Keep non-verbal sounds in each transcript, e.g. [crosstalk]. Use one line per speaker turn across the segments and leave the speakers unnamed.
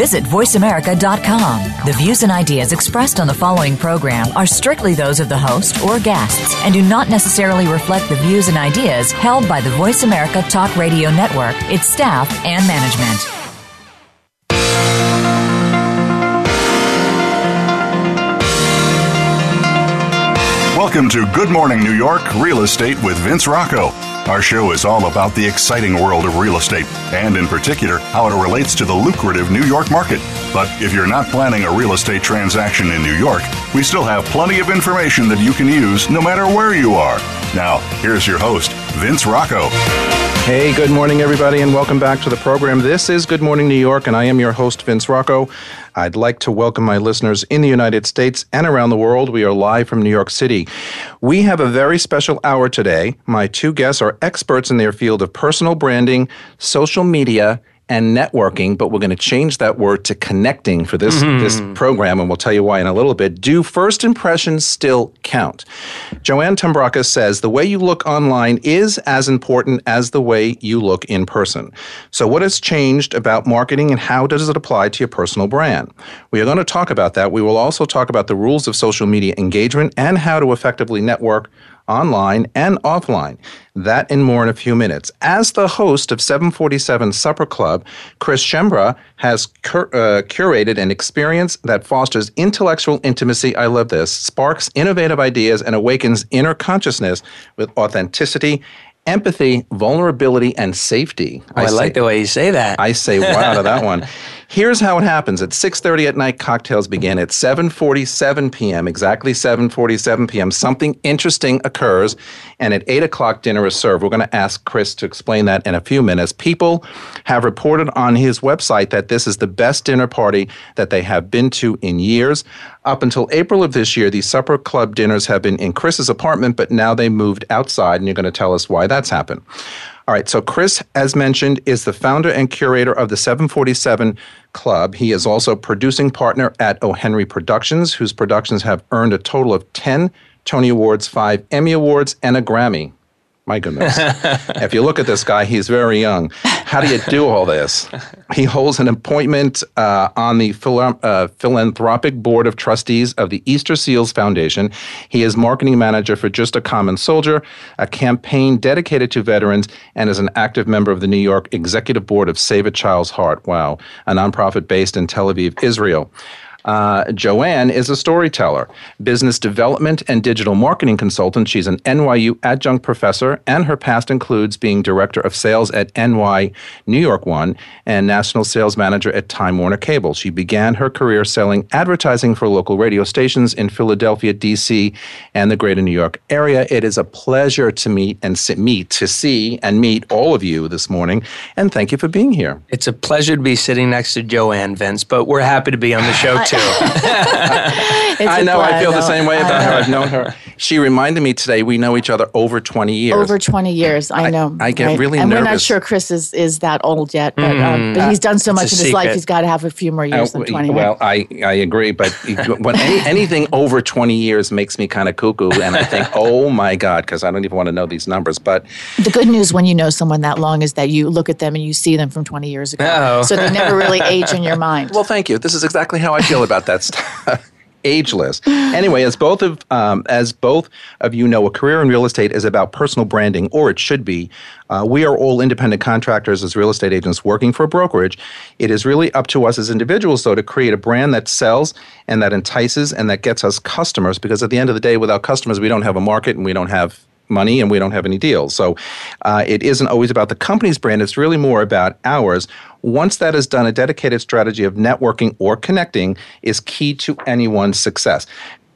visit VoiceAmerica.com. The views and ideas expressed on the following program are strictly those of the host or guests and do not necessarily reflect the views and ideas held by the Voice America Talk Radio Network, its staff, and management.
Welcome to Good Morning New York Real Estate with Vince Rocco our show is all about the exciting world of real estate, and in particular, how it relates to the lucrative New York market. But if you're not planning a real estate transaction in New York, we still have plenty of information that you can use no matter where you are. Now, here's your host, Vince Rocco.
Hey, good morning, everybody, and welcome back to the program. This is Good Morning New York, and I am your host, Vince Rocco. I'd like to welcome my listeners in the United States and around the world. We are live from New York City. We have a very special hour today. My two guests are experts in their field of personal branding, social media, and networking, but we're going to change that word to connecting for this mm-hmm. this program, and we'll tell you why in a little bit. Do first impressions still count? Joanne Tombrakis says the way you look online is as important as the way you look in person. So, what has changed about marketing, and how does it apply to your personal brand? We are going to talk about that. We will also talk about the rules of social media engagement and how to effectively network online and offline. That and more in a few minutes. As the host of 747 Supper Club, Chris Schembra has cur- uh, curated an experience that fosters intellectual intimacy. I love this. Sparks innovative ideas and awakens inner consciousness with authenticity empathy, vulnerability, and safety.
Oh, I, I say, like the way you say that.
I say [laughs] wow to that one. Here's how it happens. At 6:30 at night, cocktails begin. At 7:47 p.m., exactly 7:47 p.m., something interesting occurs, and at 8 o'clock, dinner is served. We're going to ask Chris to explain that in a few minutes. People have reported on his website that this is the best dinner party that they have been to in years. Up until April of this year, the supper club dinners have been in Chris's apartment, but now they moved outside, and you're going to tell us why that's happened. All right, so Chris, as mentioned, is the founder and curator of the 747 Club. He is also producing partner at O. Henry Productions, whose productions have earned a total of 10 Tony Awards, five Emmy Awards, and a Grammy. My goodness. [laughs] if you look at this guy, he's very young. How do you do all this? He holds an appointment uh, on the uh, philanthropic board of trustees of the Easter Seals Foundation. He is marketing manager for Just a Common Soldier, a campaign dedicated to veterans, and is an active member of the New York Executive Board of Save a Child's Heart. Wow, a nonprofit based in Tel Aviv, Israel. Uh, Joanne is a storyteller, business development and digital marketing consultant. She's an NYU adjunct professor, and her past includes being director of sales at NY New York One and national sales manager at Time Warner Cable. She began her career selling advertising for local radio stations in Philadelphia, D.C., and the greater New York area. It is a pleasure to meet and sit, meet to see and meet all of you this morning, and thank you for being here.
It's a pleasure to be sitting next to Joanne Vince, but we're happy to be on the show. Uh,
too. [laughs] [laughs] I know. I feel the same way about her. I've known her. She reminded me today we know each other over 20 years.
Over 20 years. I, know.
I, get right? really
and
nervous.
we're not sure Chris is, is that old yet, but, um, mm, but he's done so much in his life. He's got to have a few more years uh, than 20.
Well, I, I agree, but when any, anything over 20 years makes me kind of cuckoo, and I think, [laughs] oh my God, because I don't even want to know these numbers. But
the good news when you know someone that long is that you look at them and you see them from 20 years ago.
Oh.
So they never really [laughs] age in your mind.
Well, thank you. This is exactly how I feel about that stuff ageless. [sighs] anyway, as both of um, as both of you know, a career in real estate is about personal branding, or it should be. Uh, we are all independent contractors as real estate agents working for a brokerage. It is really up to us as individuals, though, to create a brand that sells and that entices and that gets us customers. Because at the end of the day, without customers, we don't have a market and we don't have money and we don't have any deals. So uh, it isn't always about the company's brand, it's really more about ours. Once that is done, a dedicated strategy of networking or connecting is key to anyone's success.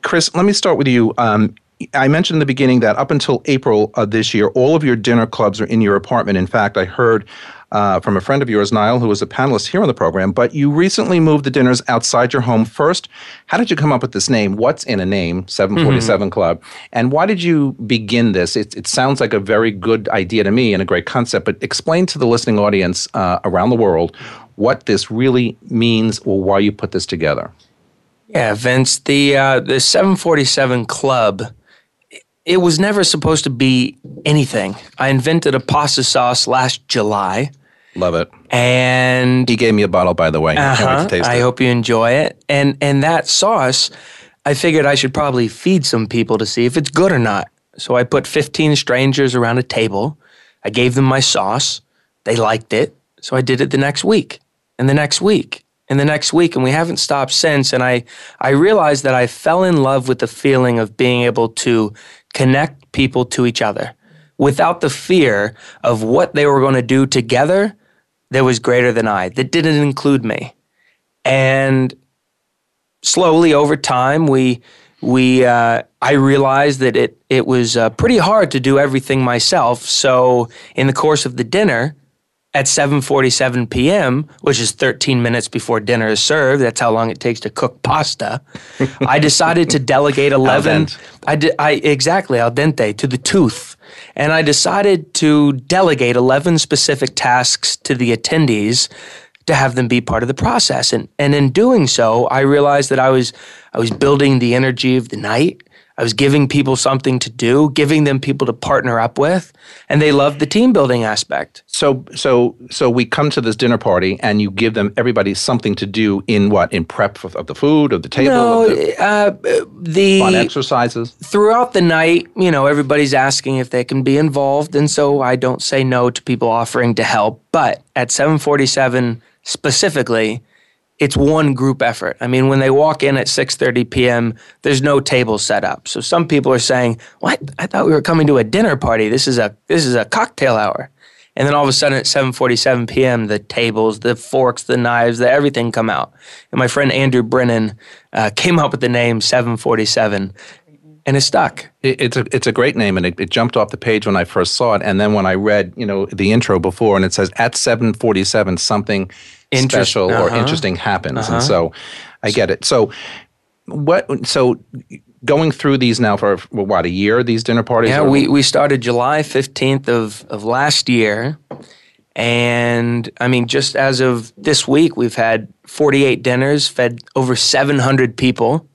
Chris, let me start with you. Um, I mentioned in the beginning that up until April of this year, all of your dinner clubs are in your apartment. In fact, I heard uh, from a friend of yours, Niall, who was a panelist here on the program. But you recently moved the dinners outside your home first. How did you come up with this name? What's in a name, 747 mm-hmm. Club? And why did you begin this? It, it, sounds like a very good idea to me and a great concept, but explain to the listening audience uh, around the world what this really means or why you put this together.
Yeah, Vince, the, uh, the 747 Club it was never supposed to be anything. I invented a pasta sauce last July.
Love it.
And
he gave me a bottle, by the way.
Uh-huh, I it. hope you enjoy it. And and that sauce, I figured I should probably feed some people to see if it's good or not. So I put 15 strangers around a table. I gave them my sauce. They liked it. So I did it the next week and the next week and the next week. And we haven't stopped since. And I, I realized that I fell in love with the feeling of being able to connect people to each other without the fear of what they were going to do together that was greater than I, that didn't include me. And slowly over time, we, we, uh, I realized that it, it was uh, pretty hard to do everything myself. So in the course of the dinner, at 7:47 p.m., which is 13 minutes before dinner is served. That's how long it takes to cook pasta. [laughs] I decided to delegate 11. I
did. I
exactly al dente to the tooth, and I decided to delegate 11 specific tasks to the attendees to have them be part of the process. And and in doing so, I realized that I was I was building the energy of the night. I was giving people something to do, giving them people to partner up with, and they loved the team building aspect.
So so so we come to this dinner party and you give them everybody something to do in what in prep of, of the food of the table no,
the, uh,
the fun exercises
throughout the night. You know everybody's asking if they can be involved, and so I don't say no to people offering to help. But at seven forty seven specifically, it's one group effort. I mean, when they walk in at 6:30 p.m., there's no table set up. So some people are saying, "What? I thought we were coming to a dinner party. This is a this is a cocktail hour." And then all of a sudden at 7:47 p.m., the tables, the forks, the knives, the everything come out. And my friend Andrew Brennan uh, came up with the name 747, and it stuck. It,
it's a it's a great name, and it, it, jumped off the page when I first saw it, and then when I read you know the intro before, and it says at seven forty seven something Inter- special uh-huh. or interesting happens, uh-huh. and so I get it. So what so going through these now for what a year these dinner parties
yeah we, we started july 15th of, of last year and i mean just as of this week we've had 48 dinners fed over 700 people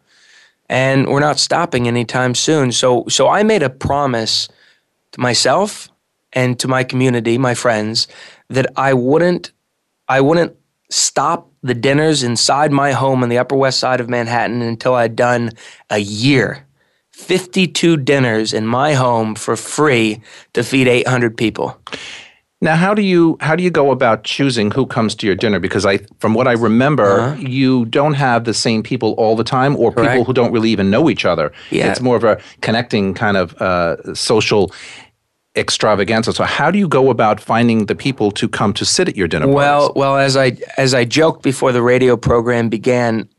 and we're not stopping anytime soon. So, so I made a promise to myself and to my community, my friends, that I wouldn't, I wouldn't stop the dinners inside my home on the Upper West Side of Manhattan until I'd done a year. 52 dinners in my home for free to feed 800 people.
Now, how do you how do you go about choosing who comes to your dinner? Because I, from what I remember, uh-huh. you don't have the same people all the time, or
Correct.
people who don't really even know each other.
Yeah.
it's more of a connecting kind of uh, social extravaganza. So, how do you go about finding the people to come to sit at your dinner?
Well,
parties?
well, as I as I joked before the radio program began,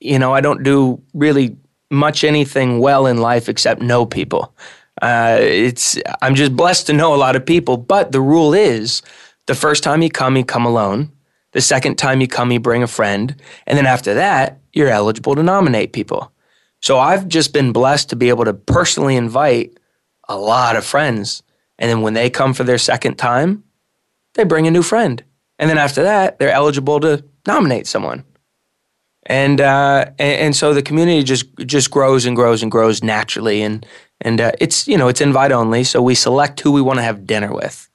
you know, I don't do really much anything well in life except know people. Uh, it's I'm just blessed to know a lot of people, but the rule is the first time you come, you come alone. The second time you come, you bring a friend. And then after that, you're eligible to nominate people. So I've just been blessed to be able to personally invite a lot of friends. And then when they come for their second time, they bring a new friend. And then after that, they're eligible to nominate someone. And, uh, and, and so the community just just grows and grows and grows naturally, and and uh, it's, you know, it's invite only, so we select who we want to have dinner with.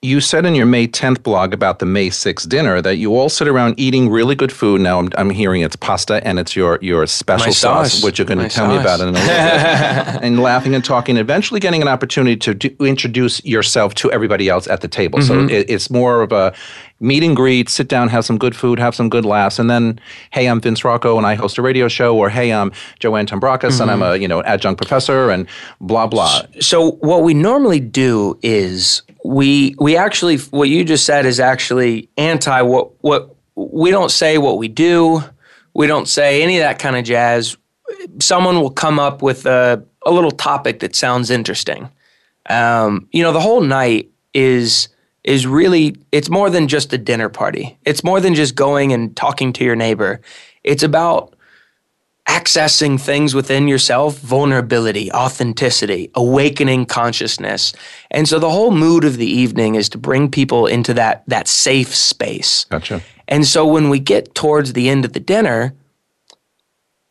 You said in your May 10th blog about the May 6th dinner that you all sit around eating really good food. Now I'm, I'm hearing it's pasta and it's your, your special sauce, sauce, which you're going to tell sauce. me about in a little
bit.
and laughing and talking, eventually getting an opportunity to do, introduce yourself to everybody else at the table. Mm-hmm. So it, it's more of a meet and greet, sit down, have some good food, have some good laughs, and then, hey, I'm Vince Rocco and I host a radio show, or hey, I'm Joanne Tombrakis, mm-hmm. and I'm a mm-hmm. you know adjunct professor, and blah blah.
So what we normally do is we we actually what you just said is actually anti what what we don't say what we do, we don't say any of that kind of jazz. Someone will come up with a a little topic that sounds interesting. Um, you know, the whole night is is really it's more than just a dinner party. It's more than just going and talking to your neighbor. It's about accessing things within yourself, vulnerability, authenticity, awakening consciousness. And so the whole mood of the evening is to bring people into that that safe space.
Gotcha.
And so when we get towards the end of the dinner,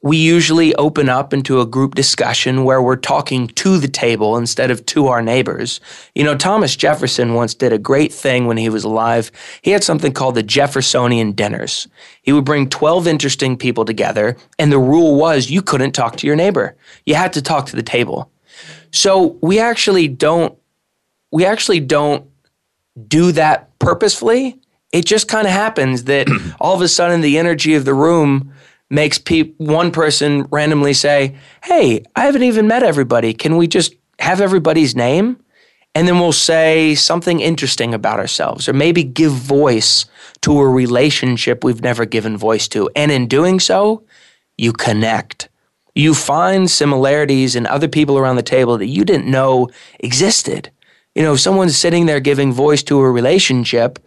we usually open up into a group discussion where we're talking to the table instead of to our neighbors. You know, Thomas Jefferson once did a great thing when he was alive. He had something called the Jeffersonian dinners. He would bring 12 interesting people together, and the rule was you couldn't talk to your neighbor. You had to talk to the table. So we actually don't we actually don't do that purposefully. It just kind of happens that [clears throat] all of a sudden the energy of the room makes pe- one person randomly say, Hey, I haven't even met everybody. Can we just have everybody's name? And then we'll say something interesting about ourselves or maybe give voice to a relationship we've never given voice to. And in doing so, you connect. You find similarities in other people around the table that you didn't know existed. You know, if someone's sitting there giving voice to a relationship,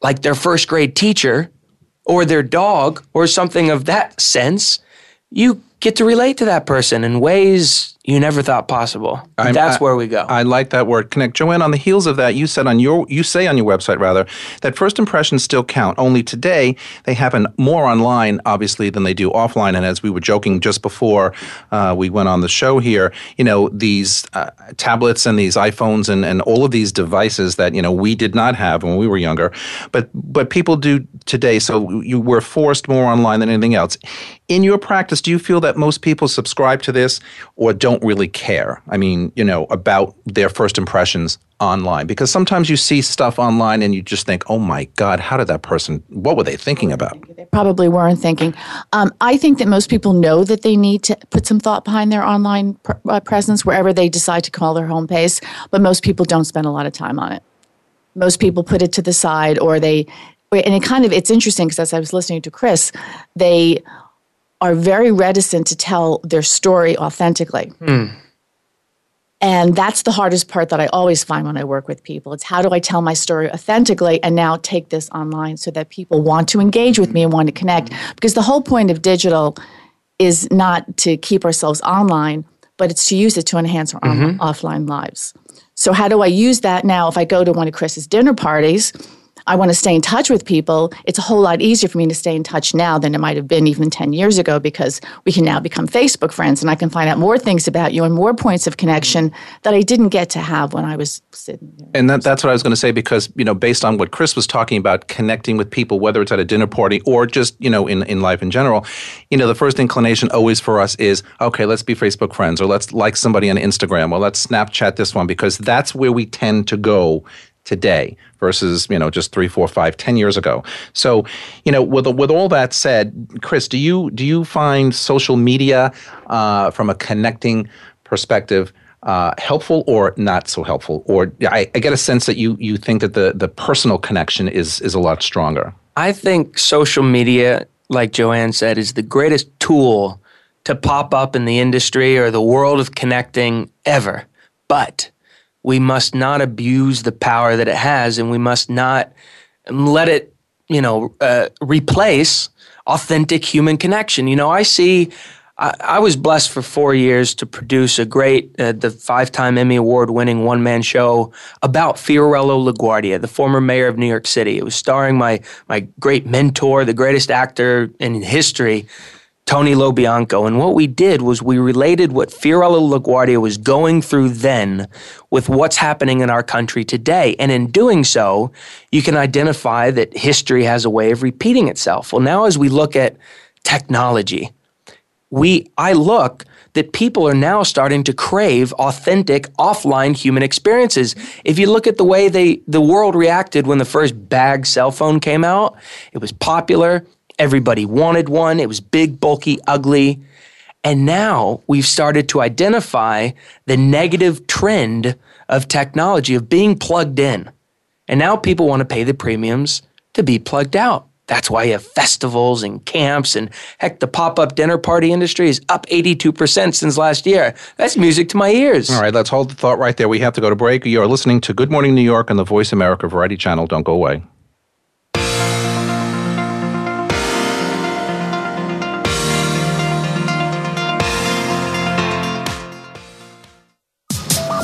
like their first grade teacher, or their dog or something of that sense, you get to relate to that person in ways you never thought possible. I'm, That's I, where we go.
I like that word connect. Joanne, on the heels of that, you said on your you say on your website rather that first impressions still count. Only today they happen more online, obviously, than they do offline. And as we were joking just before uh, we went on the show here, you know these uh, tablets and these iPhones and, and all of these devices that you know we did not have when we were younger, but but people do today. So you were forced more online than anything else. In your practice, do you feel that most people subscribe to this or don't? don't really care. I mean, you know, about their first impressions online because sometimes you see stuff online and you just think, oh my God, how did that person, what were they thinking about? They
probably weren't thinking. Um, I think that most people know that they need to put some thought behind their online pr- uh, presence wherever they decide to call their home base, but most people don't spend a lot of time on it. Most people put it to the side or they, and it kind of, it's interesting because as I was listening to Chris, they are very reticent to tell their story authentically.
Hmm.
And that's the hardest part that I always find when I work with people. It's how do I tell my story authentically and now take this online so that people want to engage with me and want to connect? Because the whole point of digital is not to keep ourselves online, but it's to use it to enhance our mm-hmm. offline lives. So, how do I use that now if I go to one of Chris's dinner parties? I want to stay in touch with people, it's a whole lot easier for me to stay in touch now than it might have been even 10 years ago because we can now become Facebook friends and I can find out more things about you and more points of connection that I didn't get to have when I was sitting. There.
And
that,
that's what I was going to say because, you know, based on what Chris was talking about, connecting with people, whether it's at a dinner party or just, you know, in, in life in general, you know, the first inclination always for us is, okay, let's be Facebook friends or let's like somebody on Instagram or let's Snapchat this one because that's where we tend to go today versus you know just three four five ten years ago so you know with, with all that said chris do you do you find social media uh, from a connecting perspective uh, helpful or not so helpful or I, I get a sense that you you think that the the personal connection is is a lot stronger
i think social media like joanne said is the greatest tool to pop up in the industry or the world of connecting ever but we must not abuse the power that it has and we must not let it you know uh, replace authentic human connection you know i see I, was blessed for four years to produce a great, uh, the five-time Emmy Award-winning one-man show about Fiorello LaGuardia, the former mayor of New York City. It was starring my my great mentor, the greatest actor in history, Tony Lo Bianco. And what we did was we related what Fiorello LaGuardia was going through then with what's happening in our country today. And in doing so, you can identify that history has a way of repeating itself. Well, now as we look at technology, we I look that people are now starting to crave authentic offline human experiences. If you look at the way they the world reacted when the first bag cell phone came out, it was popular, Everybody wanted one. It was big, bulky, ugly. And now we've started to identify the negative trend of technology, of being plugged in. And now people want to pay the premiums to be plugged out. That's why you have festivals and camps and heck, the pop up dinner party industry is up 82% since last year. That's music to my ears.
All right, let's hold the thought right there. We have to go to break. You are listening to Good Morning New York on the Voice America Variety Channel. Don't go away.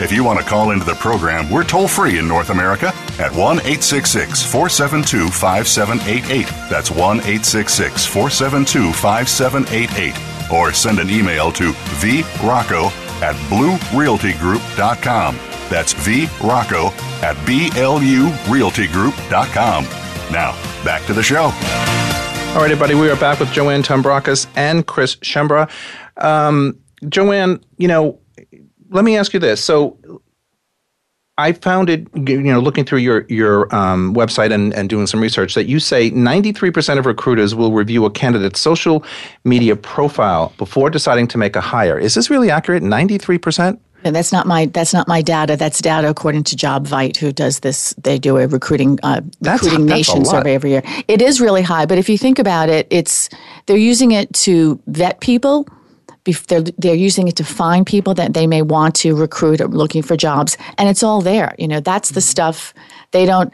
If you want to call into the program, we're toll free in North America at 1 866 472 5788. That's 1 866 472 5788. Or send an email to vrocco at bluerealtygroup.com. That's vrocco at blurealtygroup.com. Now, back to the show.
All right, everybody, we are back with Joanne Tombrakis and Chris Schembra. Um, Joanne, you know, let me ask you this. So I found it, you know, looking through your your um, website and, and doing some research, that you say 93% of recruiters will review a candidate's social media profile before deciding to make a hire. Is this really accurate? 93%?
No, that's not my that's not my data. That's data according to JobVite, who does this. They do a recruiting uh, recruiting that's nation survey every year. It is really high, but if you think about it, it's they're using it to vet people they're, they're using it to find people that they may want to recruit or looking for jobs and it's all there you know that's the stuff they don't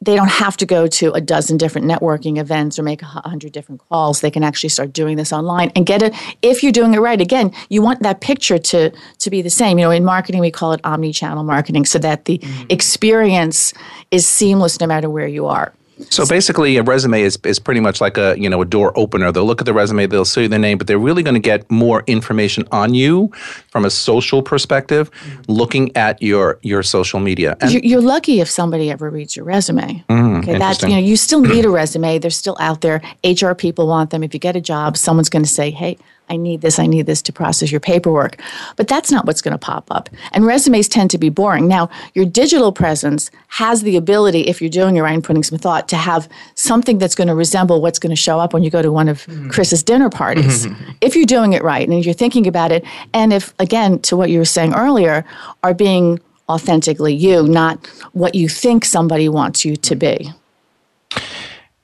they don't have to go to a dozen different networking events or make a hundred different calls. They can actually start doing this online and get it. If you're doing it right, again, you want that picture to to be the same. You know, in marketing we call it omni-channel marketing, so that the mm-hmm. experience is seamless no matter where you are.
So basically, a resume is, is pretty much like a you know a door opener. They'll look at the resume, they'll see the name, but they're really going to get more information on you from a social perspective, mm-hmm. looking at your your social media.
And you're, you're lucky if somebody ever reads your resume.
Mm, okay, that's you
know you still need a resume. They're still out there. HR people want them. If you get a job, someone's going to say, "Hey, I need this, I need this to process your paperwork. But that's not what's going to pop up. And resumes tend to be boring. Now, your digital presence has the ability, if you're doing your own putting some thought, to have something that's going to resemble what's going to show up when you go to one of mm-hmm. Chris's dinner parties. Mm-hmm. If you're doing it right and you're thinking about it, and if, again, to what you were saying earlier, are being authentically you, not what you think somebody wants you to be.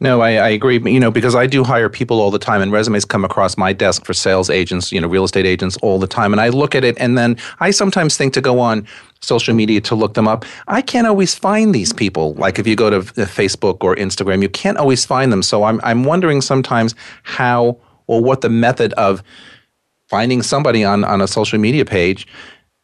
No, I, I, agree. You know, because I do hire people all the time, and resumes come across my desk for sales agents, you know, real estate agents all the time. And I look at it, and then I sometimes think to go on social media to look them up. I can't always find these people. Like if you go to uh, Facebook or Instagram, you can't always find them. So I'm, I'm wondering sometimes how or what the method of finding somebody on, on a social media page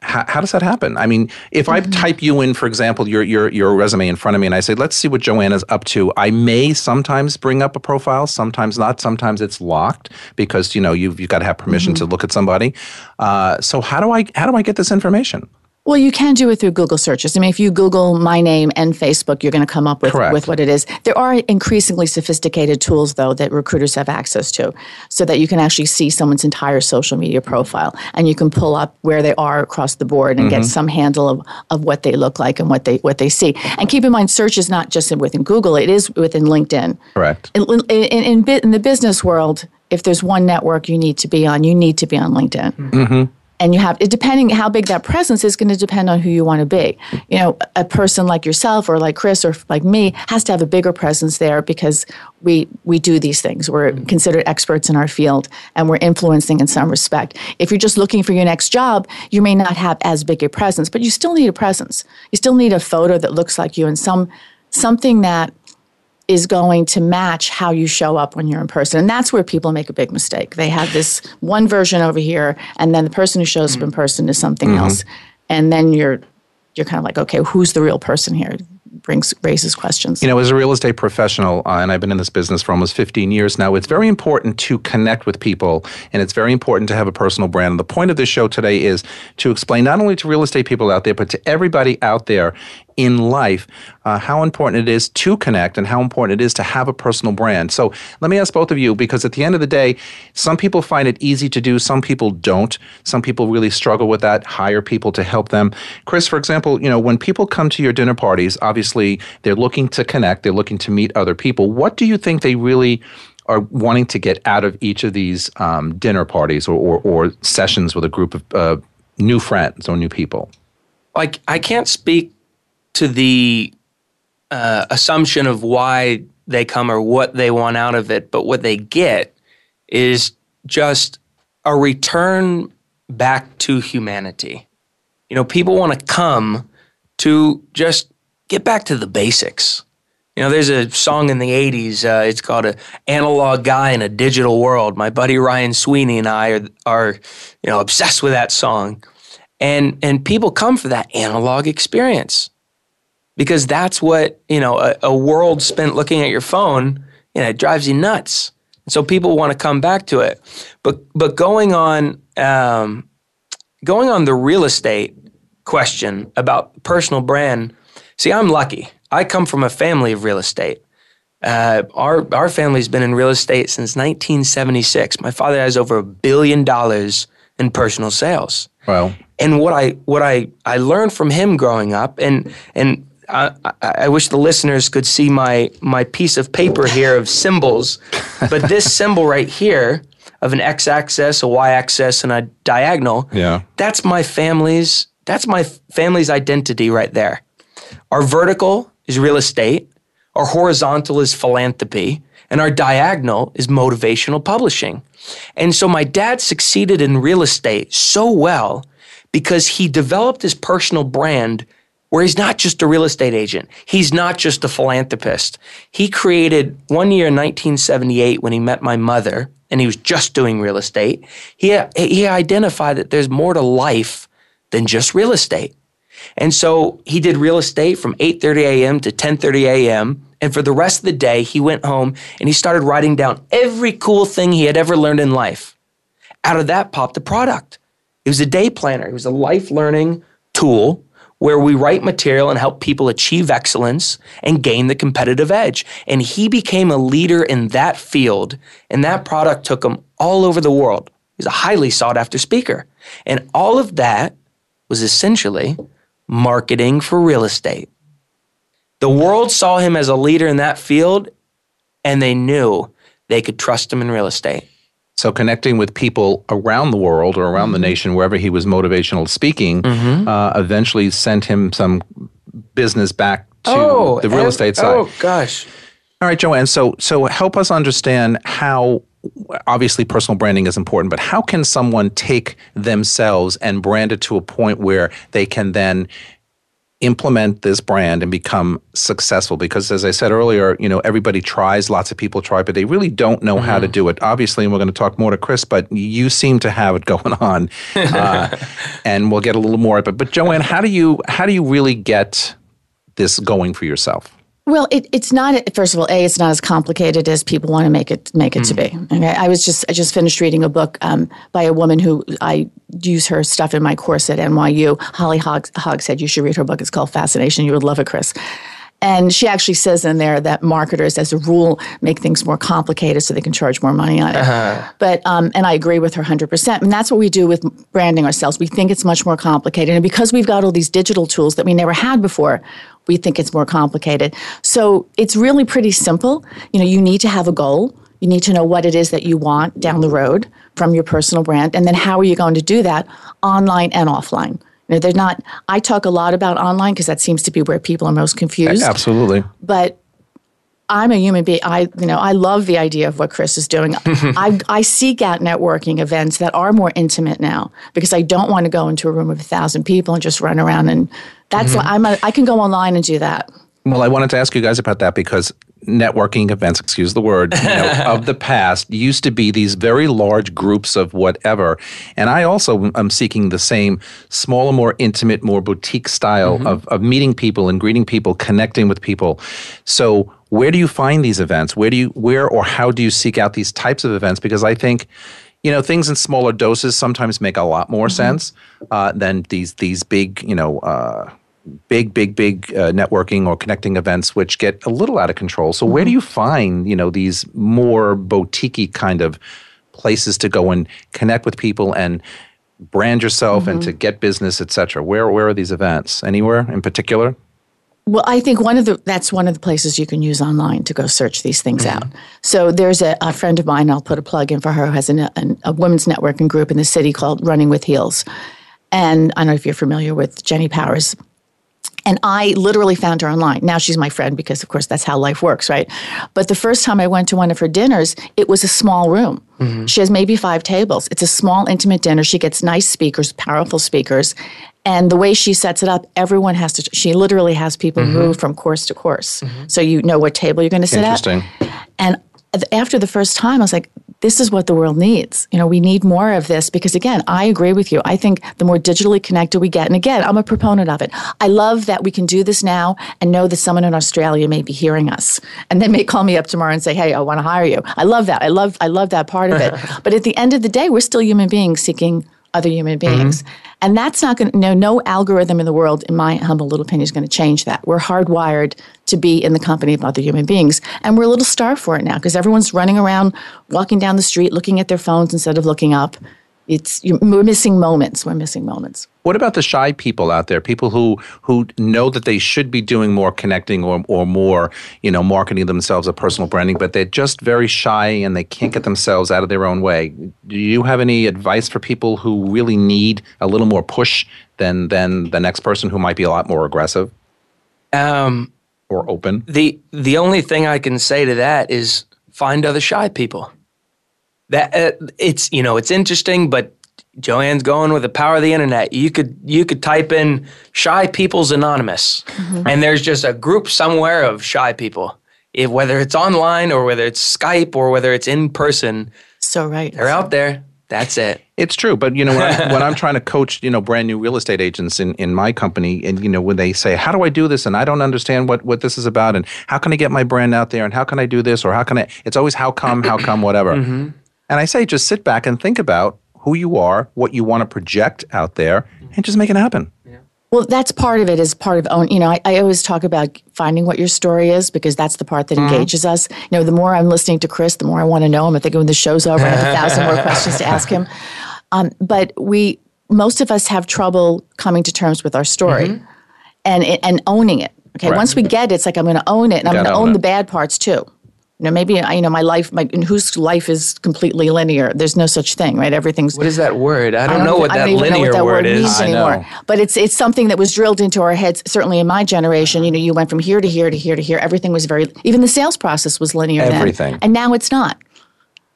how, how, does that happen? I mean, if I mm-hmm. type you in, for example, your, your your resume in front of me, and I say, "Let's see what Joanna's up to," I may sometimes bring up a profile, sometimes not. Sometimes it's locked because you know you've you've got to have permission mm-hmm. to look at somebody. Uh, so how do I how do I get this information?
Well, you can do it through Google searches. I mean, if you Google my name and Facebook, you're going to come up with, with what it is. There are increasingly sophisticated tools, though, that recruiters have access to so that you can actually see someone's entire social media profile and you can pull up where they are across the board and mm-hmm. get some handle of, of what they look like and what they what they see. And keep in mind, search is not just within Google, it is within LinkedIn.
Correct. in,
in, in, in the business world, if there's one network you need to be on, you need to be on LinkedIn.
Mm-hmm
and you
have
it depending how big that presence is going to depend on who you want to be you know a person like yourself or like chris or like me has to have a bigger presence there because we we do these things we're mm-hmm. considered experts in our field and we're influencing in some respect if you're just looking for your next job you may not have as big a presence but you still need a presence you still need a photo that looks like you and some something that is going to match how you show up when you're in person. And that's where people make a big mistake. They have this one version over here, and then the person who shows up in mm-hmm. person is something mm-hmm. else. And then you're you're kind of like, okay, who's the real person here? brings raises questions.
You know, as a real estate professional, uh, and I've been in this business for almost 15 years now, it's very important to connect with people, and it's very important to have a personal brand. And the point of this show today is to explain not only to real estate people out there, but to everybody out there in life, uh, how important it is to connect and how important it is to have a personal brand. So let me ask both of you because at the end of the day, some people find it easy to do, some people don't. Some people really struggle with that. Hire people to help them. Chris, for example, you know when people come to your dinner parties, obviously they're looking to connect, they're looking to meet other people. What do you think they really are wanting to get out of each of these um, dinner parties or, or, or, sessions with a group of uh, new friends or new people?
Like I can't speak to the uh, assumption of why they come or what they want out of it, but what they get is just a return back to humanity. You know, people want to come to just get back to the basics. You know, there's a song in the 80s, uh, it's called "A uh, Analog Guy in a Digital World. My buddy Ryan Sweeney and I are, are you know, obsessed with that song. And, and people come for that analog experience because that's what you know a, a world spent looking at your phone you know it drives you nuts so people want to come back to it but but going on um, going on the real estate question about personal brand see i'm lucky i come from a family of real estate uh, our our family's been in real estate since 1976 my father has over a billion dollars in personal sales
wow
and what I what I I learned from him growing up and and I, I, wish the listeners could see my my piece of paper here of symbols, [laughs] but this symbol right here of an x-axis, a y-axis, and a diagonal.
Yeah,
that's my family's. That's my family's identity right there. Our vertical is real estate. Our horizontal is philanthropy, and our diagonal is motivational publishing. And so my dad succeeded in real estate so well because he developed his personal brand where he's not just a real estate agent, he's not just a philanthropist. He created one year in 1978 when he met my mother and he was just doing real estate. He, he identified that there's more to life than just real estate. And so he did real estate from 8:30 a.m. to 10:30 a.m. and for the rest of the day he went home and he started writing down every cool thing he had ever learned in life. Out of that popped a product. It was a day planner. It was a life learning tool where we write material and help people achieve excellence and gain the competitive edge. And he became a leader in that field, and that product took him all over the world. He's a highly sought after speaker. And all of that was essentially marketing for real estate. The world saw him as a leader in that field, and they knew they could trust him in real estate.
So connecting with people around the world or around mm-hmm. the nation, wherever he was motivational speaking, mm-hmm. uh, eventually sent him some business back to oh, the real estate oh, side.
Oh gosh.
All right, Joanne. So so help us understand how obviously personal branding is important, but how can someone take themselves and brand it to a point where they can then implement this brand and become successful because as i said earlier you know everybody tries lots of people try but they really don't know mm-hmm. how to mm-hmm. do it obviously and we're going to talk more to chris but you seem to have it [laughs] going on uh, [laughs] and we'll get a little more but but joanne how do you how do you really get this going for yourself
well, it, it's not. First of all, a it's not as complicated as people want to make it make it mm. to hmm. be. Okay, I was just I just finished reading a book um, by a woman who I use her stuff in my course at NYU. Holly Hogg, Hogshead you should read her book. It's called Fascination. You would love it, Chris. And she actually says in there that marketers, as a rule, make things more complicated so they can charge more money on it. Uh-huh. But um, and I agree with her 100%. And that's what we do with branding ourselves. We think it's much more complicated, and because we've got all these digital tools that we never had before, we think it's more complicated. So it's really pretty simple. You know, you need to have a goal. You need to know what it is that you want down the road from your personal brand, and then how are you going to do that online and offline they're not. I talk a lot about online because that seems to be where people are most confused.
Absolutely.
But I'm a human being. I, you know, I love the idea of what Chris is doing. [laughs] I, I seek out networking events that are more intimate now because I don't want to go into a room of a thousand people and just run around and that's. Mm-hmm. I can go online and do that.
Well, I wanted to ask you guys about that because networking events, excuse the word, you know, [laughs] of the past used to be these very large groups of whatever. And I also am seeking the same smaller, more intimate, more boutique style mm-hmm. of, of meeting people and greeting people, connecting with people. So where do you find these events? Where do you where or how do you seek out these types of events? Because I think you know things in smaller doses sometimes make a lot more mm-hmm. sense uh, than these these big you know uh, big, big, big uh, networking or connecting events, which get a little out of control. So, mm-hmm. where do mm-hmm. you find you know these more boutiquey kind of places to go and connect with people and brand yourself mm-hmm. and to get business, et cetera? Where where are these events? Anywhere in particular?
Well, I think one of the that's one of the places you can use online to go search these things mm-hmm. out. So there's a, a, friend of mine. I'll put a plug in for her. Who has an, an, a women's networking group in the city called Running with Heels, and I don't know if you're familiar with Jenny Powers. And I literally found her online. Now she's my friend because, of course, that's how life works, right? But the first time I went to one of her dinners, it was a small room. Mm-hmm. She has maybe five tables. It's a small, intimate dinner. She gets nice speakers, powerful speakers. And the way she sets it up, everyone has to, she literally has people mm-hmm. move from course to course. Mm-hmm. So you know what table you're going to sit Interesting.
at. And
after the first time, I was like, this is what the world needs. You know, we need more of this because, again, I agree with you. I think the more digitally connected we get, and again, I'm a proponent of it. I love that we can do this now and know that someone in Australia may be hearing us and they may call me up tomorrow and say, "Hey, I want to hire you." I love that. I love, I love that part of it. [laughs] but at the end of the day, we're still human beings seeking other human mm-hmm. beings. Mm-hmm. And that's not going to, no, no algorithm in the world, in my humble little opinion, is going to change that. We're hardwired to be in the company of other human beings. And we're a little starved for it now because everyone's running around, walking down the street, looking at their phones instead of looking up. It's we're missing moments. We're missing moments.
What about the shy people out there? People who who know that they should be doing more connecting or or more, you know, marketing themselves or personal branding, but they're just very shy and they can't get themselves out of their own way. Do you have any advice for people who really need a little more push than than the next person who might be a lot more aggressive?
Um,
or open. The
the only thing I can say to that is find other shy people. That uh, it's you know it's interesting, but Joanne's going with the power of the internet. You could you could type in shy people's anonymous, mm-hmm. and there's just a group somewhere of shy people. If whether it's online or whether it's Skype or whether it's in person, so
right, they're
out there. That's it. It's
true, but you know when, I, [laughs] when I'm trying to coach, you know, brand new real estate agents in, in my company, and you know when they say, "How do I do this?" and I don't understand what what this is about, and how can I get my brand out there, and how can I do this, or how can I? It's always how come, how come, whatever. [clears throat] Mm-hmm. And I say, just sit back and think about who you are, what you want to project out there, and just make it happen.
Well, that's part of it is part of own. You know, I, I, always talk about finding what your story is because that's the part that mm-hmm. engages us. You know, the more I'm listening to Chris, the more I want to know him. I think when the show's over, I have a thousand more [laughs] questions to ask him. Um, but we, most of us, have trouble coming to terms with our story mm-hmm. and and owning it. Okay, right. once we get it, it's like I'm going to own it, and I'm going to own the bad parts too. You know, maybe you know my life. My whose life is completely linear. There's no such thing, right? Everything's.
What is that word? I don't, I don't
know, what
that linear
what that
word, word is
anymore. But it's it's something that was drilled into our heads. Certainly in my generation, uh-huh. you know, you went from here to here to here to here. Everything was very. Even the sales process was linear.
Everything.
Then, and now it's not.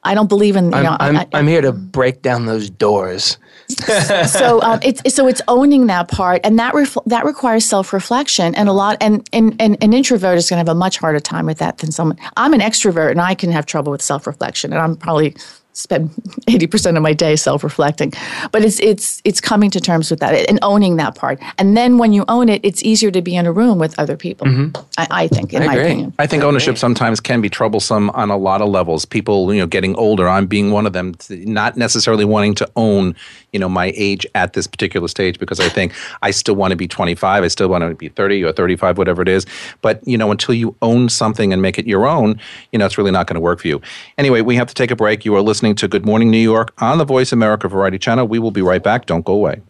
I don't believe in. You
I'm,
know,
I'm, I,
am
here to break down those doors
[laughs] so um, it's so it's owning that part, and that ref- that requires self reflection, and a lot. And, and, and an introvert is going to have a much harder time with that than someone. I'm an extrovert, and I can have trouble with self reflection, and I'm probably spend 80% [laughs] of my day self-reflecting but it's it's it's coming to terms with that and owning that part and then when you own it it's easier to be in a room with other people mm-hmm. I,
I,
think in
I my
agree. opinion
i think
I
ownership sometimes can be troublesome on a lot of levels people you know getting older i'm being one of them not necessarily wanting to own you know my age at this particular stage because i think i still want to be 25 i still want to be 30 or 35 whatever it is but you know until you own something and make it your own you know it's really not going to work for you anyway we have to take a break you are listening listening to Good Morning New York on the Voice America Variety Channel. We will be right back. Don't go away.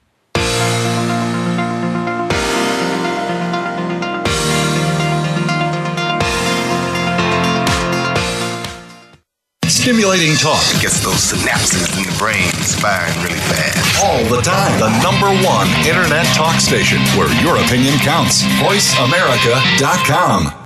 Stimulating talk gets those synapses in the brain firing really fast. All the time. The number one internet talk station where your opinion counts. VoiceAmerica.com.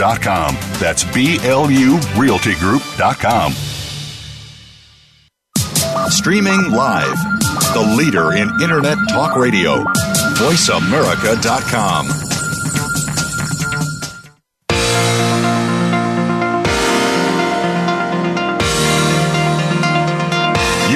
that's B L U RealtyGroup.com. Streaming live, the leader in Internet Talk Radio, VoiceAmerica.com.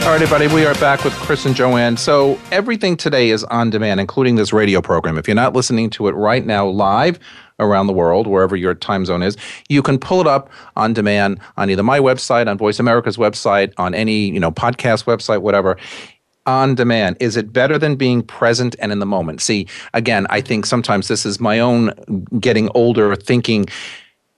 All right, everybody, we are back with Chris and Joanne. So, everything today is on demand, including this radio program. If you're not listening to it right now live around the world, wherever your time zone is, you can pull it up on demand on either my website, on Voice America's website, on any, you know, podcast website, whatever on demand is it better than being present and in the moment see again i think sometimes this is my own getting older thinking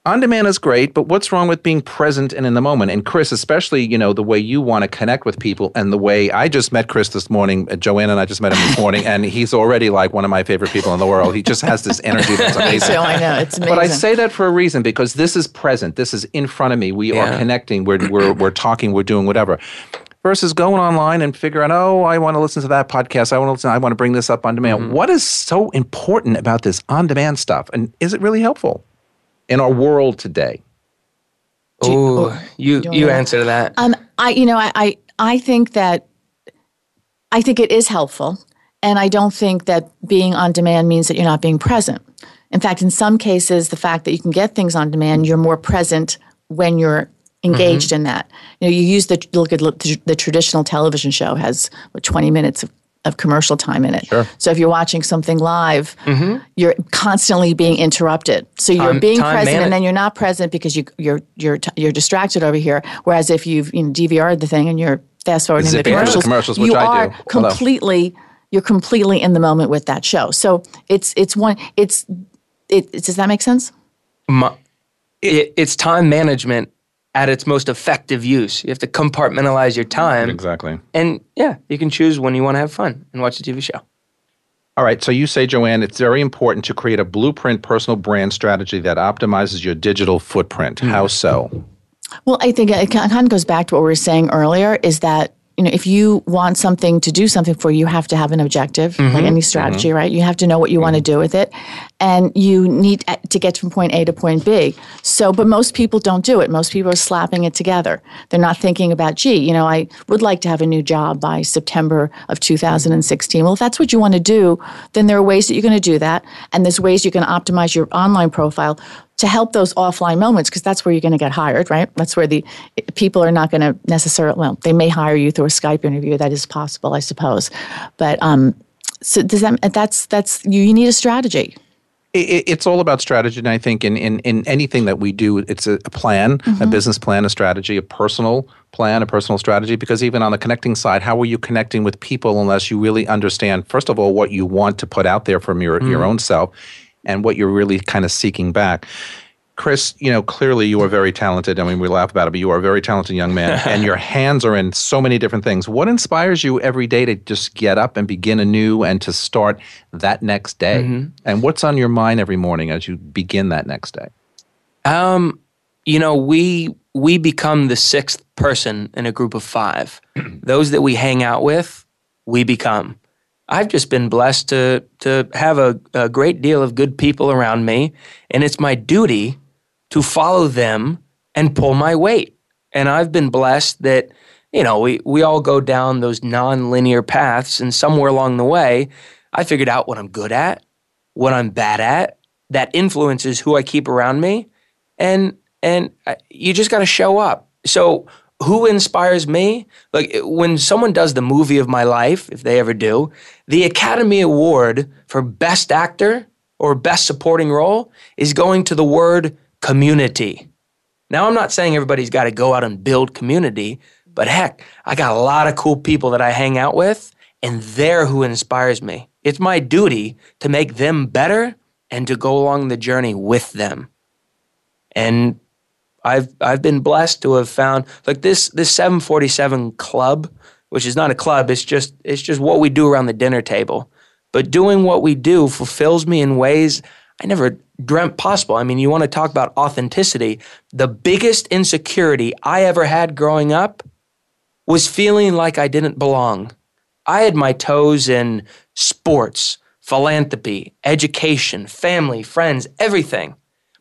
on demand is great, but what's wrong with being present and in the moment? And Chris, especially, you know, the way you want to connect with people and the way I just met Chris this morning, uh, Joanne and I just met him this morning, and he's already like one of my favorite people in the world. He just has this energy that's
amazing. [laughs] so I know,
it's amazing. But I say that for a reason because this is present. This is in front of me. We yeah. are connecting. We're, we're, we're talking. We're doing whatever versus going online and figuring, oh, I want to listen to that podcast. I want to listen. I want to bring this up on demand. Mm-hmm. What is so important about this on demand stuff? And is it really helpful? in our world today?
Ooh, oh, you you answer that.
Um, I you know I, I I think that I think it is helpful, and I don't think that being on demand means that you're not being present. In fact, in some cases, the fact that you can get things on demand, you're more present when you're engaged mm-hmm. in that. You know, you use the look at the, the traditional television show has what, 20 minutes of of commercial time in it. Sure. So if you're watching something live, mm-hmm. you're constantly being interrupted. So you're time, being time present and then you're not present because you you're you're t- you're distracted over here. Whereas if you've you know, DVR'd the thing and you're fast forwarding
the commercials, commercials you
I
are do.
completely you're completely in the moment with that show. So it's it's one it's it, does that make sense?
My, it, it's time management at its most effective use. You have to compartmentalize your time.
Exactly.
And yeah, you can choose when you want to have fun and watch
a
TV show.
All right. So you say, Joanne, it's very important to create a blueprint personal brand strategy that optimizes your digital footprint. Mm-hmm. How hmm. so?
Well, I think it kind of goes back to what we were saying earlier is that you know, if you want something to do something for, you have to have an objective, mm-hmm. like any strategy, mm-hmm. right? You have to know what you mm-hmm. want to do with it, and you need to get from point A to point B. So, but most people don't do it. Most people are slapping it together. They're not thinking about, gee, you know, I would like to have a new job by September of 2016. Well, if that's what you want to do, then there are ways that you're going to do that, and there's ways you can optimize your online profile to help those offline moments because that's where you're going to get hired, right? That's where the people are not going to necessarily, well, they may hire you through a Skype interview. That is possible, I suppose. But um, so does that, that's, that's, you, you need a strategy
it's all about strategy and i think in, in, in anything that we do it's a, plan mm-hmm. a business plan a strategy a personal plan a personal strategy because even on the connecting side how are you connecting with people unless you really understand first of all what you want to put out there from your, mm-hmm. your mm. own self and what you're really kind of seeking back. Chris, you know, clearly you are very talented. I mean, we laugh about it, but you are a very talented young man, [laughs] and your hands are in so many different things. What inspires you every day to just get up and begin anew and to start that next day? Mm-hmm. And what's on your mind every morning as you begin that next day?
Um, you know, we we become the sixth person in a group of five. [clears throat] Those that we hang out with, we become. I've just been blessed to to have a, a great deal of good people around me, and it's my duty to follow them and pull my weight. And I've been blessed that you know we we all go down those nonlinear paths, and somewhere along the way, I figured out what I'm good at, what I'm bad at. That influences who I keep around me, and and uh, you just got to show up. So who inspires me? Like when someone does the movie of my life, if they ever do, the Academy Award for Best Actor or Best Supporting Role is going to the word community. Now, I'm not saying everybody's got to go out and build community, but heck, I got a lot of cool people that I hang out with, and they're who inspires me. It's my duty to make them better and to go along the journey with them. And I've I've been blessed to have found like this this 747 club, which is not a club, it's just it's just what we do around the dinner table. But doing what we do fulfills me in ways I never dreamt possible. I mean, you want to talk about authenticity. The biggest insecurity I ever had growing up was feeling like I didn't belong. I had my toes in sports, philanthropy, education, family, friends, everything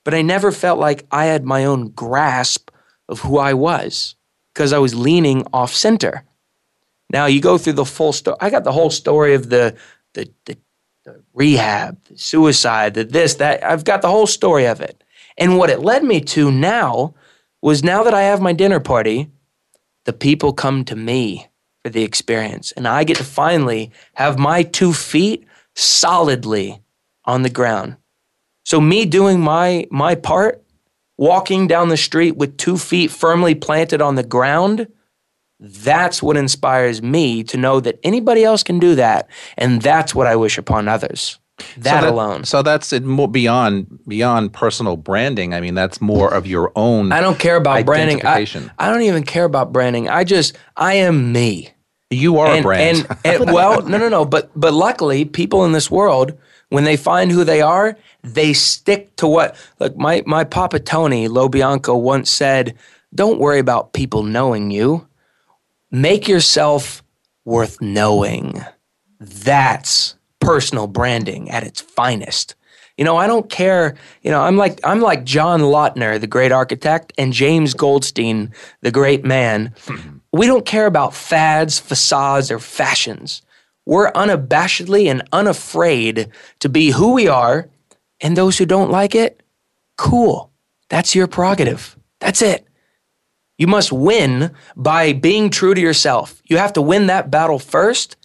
but I never felt like I had my own grasp of who I was because I was leaning off center. Now you go through the full story. I got the whole story of the, the, the, the rehab, the suicide, the this, that. I've got the whole story of it. And what it led me to now was now that I have my dinner party, the people come to me for the experience. And I get to finally have my two feet solidly on the ground so me doing my my part, walking down the street with two feet firmly planted on the ground, that's what inspires me to know that anybody else can do that, and that's what I wish upon others. That, so that, alone.
So that's it beyond beyond personal branding. I mean, that's more of your own.
I don't care about branding. I, I don't even care about branding. I just I am me.
You are and, a brand.
And, and [laughs] well, no, no, no. But but luckily, people in this world, when they find who they are, they stick to what. Like my my Papa Tony Lo Bianco once said, "Don't worry about people knowing you. Make yourself worth knowing." That's personal branding at its finest. You know, I don't care. You know, I'm like I'm like John Lautner, the great architect, and James Goldstein, the great man. Hmm. We don't care about fads, facades, or fashions. We're unabashedly and unafraid to be who we are, and those who don't like it, cool. That's your prerogative. That's it. You must win by being true to yourself. You have to win that battle first,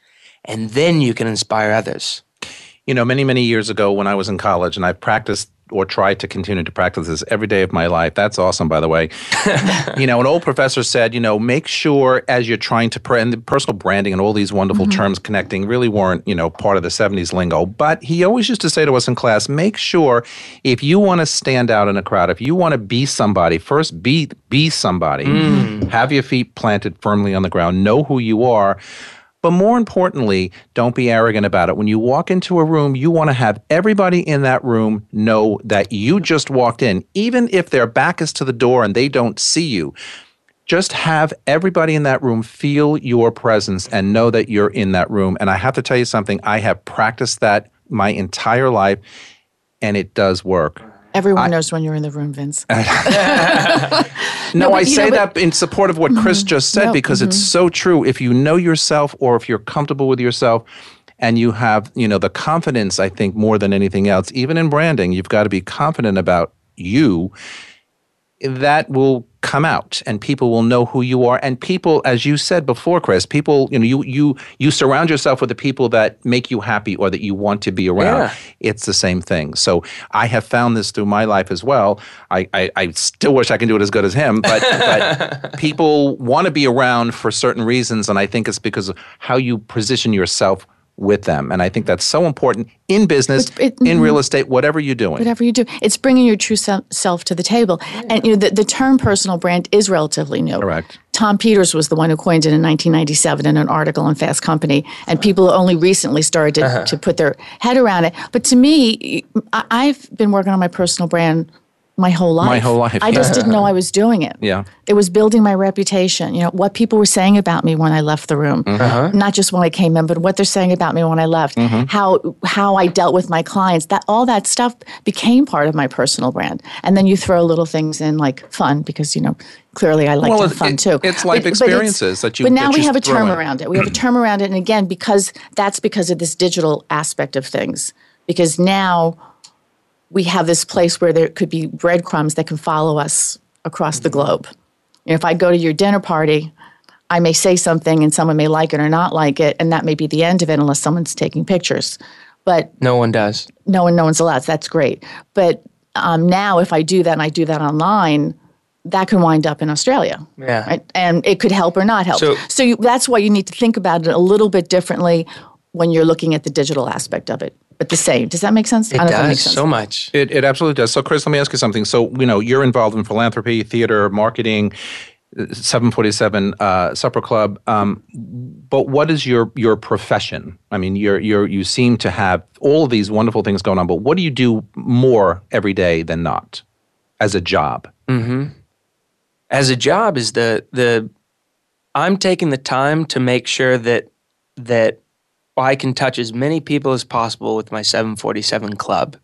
and then you can inspire others.
You know, many, many years ago when I was in college, and I practiced or try to continue to practice this every day of my life. That's awesome, by the way. [laughs] you know, an old professor said, you know, make sure as you're trying to, pre- and the personal branding and all these wonderful mm-hmm. terms connecting really weren't, you know, part of the 70s lingo. But he always used to say to us in class, make sure if you want to stand out in a crowd, if you want to be somebody, first be, be somebody. Mm. Have your feet planted firmly on the ground. Know who you are but more importantly, don't be arrogant about it. When you walk into a room, you want to have everybody in that room know that you just walked in, even if their back is to the door and they don't see you. Just have everybody in that room feel your presence and know that you're in that room. And I have to tell you something, I have practiced that my entire life and it does work.
Everyone I, knows when you're in the room, Vince. [laughs] no,
no I say know, that in support of what mm-hmm, Chris just said no, because mm-hmm. it's so true. If you know yourself or if you're comfortable with yourself, and you have you know the confidence i think more than anything else even in branding you've got to be confident about you that will come out and people will know who you are and people as you said before Chris people you know you you you surround yourself with the people that make you happy or that you want to be around yeah. it's the same thing so I have found this through my life as well I I, I still wish I can do it as good as him but, [laughs] but people want to be around for certain reasons and I think it's because of how you position yourself with them. And I think that's so important in business, it, in mm-hmm. real estate, whatever you're doing.
Whatever you do, it's bringing your true self to the table. And you know, the, the term personal brand is relatively new.
Correct.
Tom Peters was the one who coined it in 1997 in an article on Fast Company, and people only recently started to, uh-huh. to put their head around it. But to me, I've been working on my personal brand my whole life.
My whole
life.
I
just didn't know I was doing it.
Yeah. It
was building my reputation. You know, what people were saying about me when I left the room. Mm-hmm. Uh-huh. Not just when I came in, but what they're saying about me when I left. Mm-hmm. How how I dealt with my clients. That all that stuff became part of my personal brand. And then you throw little things in like fun because, you know, clearly I like well, fun it, too.
It's life but, experiences
but
it's, that you.
But now we have a term around it. We have a term around it, and again, because that's because of this digital aspect of things. Because now we have this place where there could be breadcrumbs that can follow us across mm-hmm. the globe. if I go to your dinner party, I may say something and someone may like it or not like it, and that may be the end of it unless someone's taking pictures. But
no one does.
No one, no one's allowed. So that's great. But um, now, if I do that and I do that online, that can wind up in Australia.
Yeah. Right?
And it could help or not help. So, so you, that's why you need to think about it a little bit differently when you're looking at the digital aspect of it but the same. Does that make sense?
It
does
sense. so much.
It, it absolutely does. So, Chris, let me ask you something. So, you know, you're involved in philanthropy, theater, marketing. Uh, 747 uh, supper club um, but what is your your profession i mean you're you're you seem to have all of these wonderful things going on but what do you do more every day than not as a job
mm-hmm. as a job is the the i'm taking the time to make sure that that I can touch as many people as possible with my 747 club.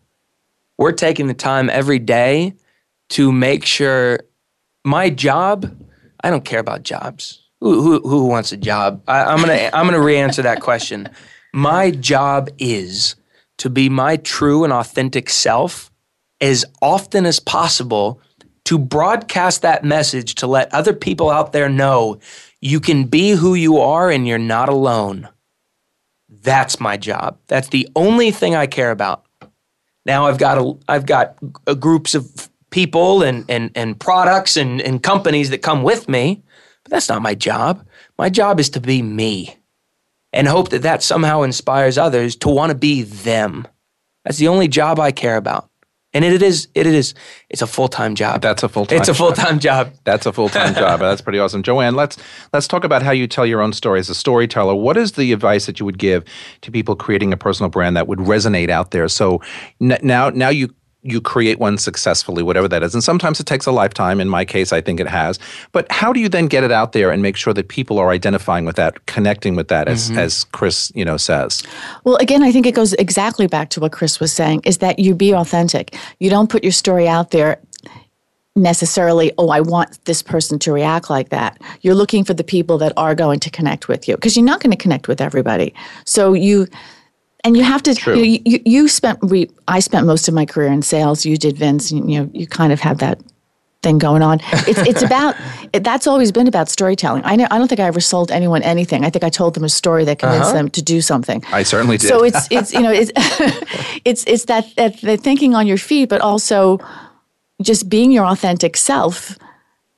We're taking the time every day to make sure my job, I don't care about jobs. Who, who, who wants a job? I, am gonna I'm gonna re-answer that question. My job is to be my true and authentic self as often as possible to broadcast that message to let other people out there know you can be who you are and you're not alone. That's my job. That's the only thing I care about. Now I've got a, I've got a groups of people and and and products and and companies that come with me, but that's not my job. My job is to be me, and hope that that somehow inspires others to want to be them. That's the only job I care about. And it is, it is, it's a full time job.
That's a full time.
It's a full time job. job.
That's a full time [laughs] job. That's pretty awesome, Joanne. Let's let's talk about how you tell your own story as a storyteller. What is the advice that you would give to people creating a personal brand that would resonate out there? So n- now now you you create one successfully, whatever that is. And sometimes it takes a lifetime. In my case, I think it has. But how do you then get it out there and make sure that people are identifying with that, connecting with that, as, mm-hmm. as Chris, you know, says?
Well, again, I think it goes exactly back to what Chris was saying is that you be authentic. You don't put your story out there necessarily, oh, I want this person to react like that. You're looking for the people that are going to connect with you because you're not going to connect with everybody. So you and you have to you, you, you, spent we i spent most of my career in sales you did vince you, you know you kind of had that thing going on it's, it's [laughs] about it, that's always been about storytelling I, know, I don't think i ever sold anyone anything i think i told them a story that convinced uh-huh. them to do something
i certainly did
so it's it's you know it's [laughs] it's it's that, that that thinking on your feet but also just being your authentic self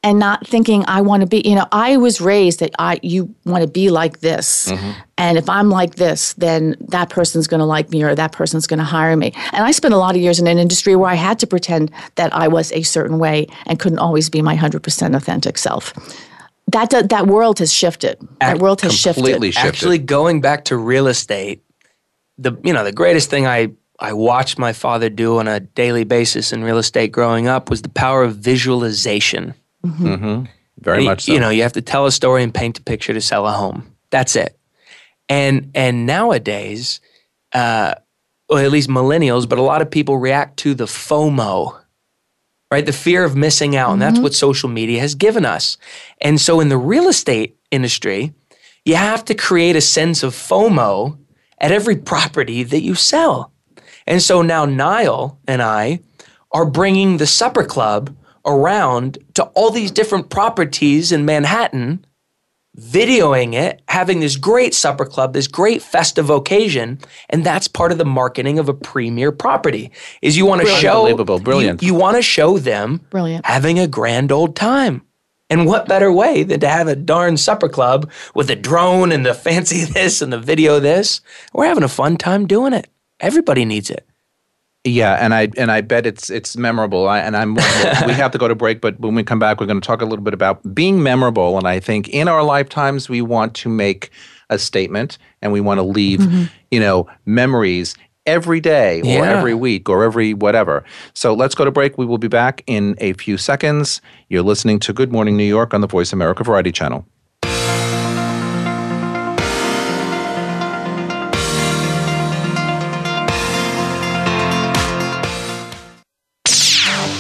and not thinking I want to be, you know, I was raised that I you want to be like this. Mm-hmm. And if I'm like this, then that person's going to like me or that person's going to hire me. And I spent a lot of years in an industry where I had to pretend that I was a certain way and couldn't always be my 100% authentic self that that world has shifted. That world has
completely shifted.
shifted.
Actually, going back to real estate, the you know the greatest thing I I watched my father do on a daily basis in real estate growing up was the power of visualization.
Mm-hmm. Mm-hmm. Very
and,
much so.
You know, you have to tell a story and paint a picture to sell a home. That's it. And and nowadays, uh, well, at least millennials, but a lot of people react to the FOMO, right? The fear of missing out. Mm-hmm. And that's mm-hmm. what social media has given us. And so in the real estate industry, you have to create a sense of FOMO at every property that you sell. And so now Niall and I are bringing the supper club around to all these different properties in Manhattan, videoing it, having this great supper club, this great festive occasion, and that's part of the marketing of a premier property. Is you want to show
unbelievable, brilliant.
You, you want to show them
brilliant
having a grand old time. And what better way than to have a darn supper club with the drone and the [laughs] fancy this and the video this? We're having a fun time doing it. Everybody needs it.
Yeah, and I and I bet it's it's memorable. I, and I'm we have to go to break, but when we come back, we're going to talk a little bit about being memorable. And I think in our lifetimes, we want to make a statement, and we want to leave, mm-hmm. you know, memories every day or yeah. every week or every whatever. So let's go to break. We will be back in a few seconds. You're listening to Good Morning New York on the Voice America Variety Channel.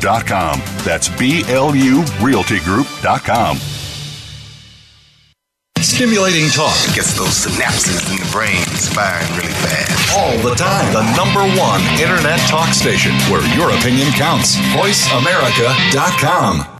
that's B L U RealtyGroup.com. Stimulating talk gets those synapses in the brain firing really fast. All the time. The number one internet talk station where your opinion counts. VoiceAmerica.com.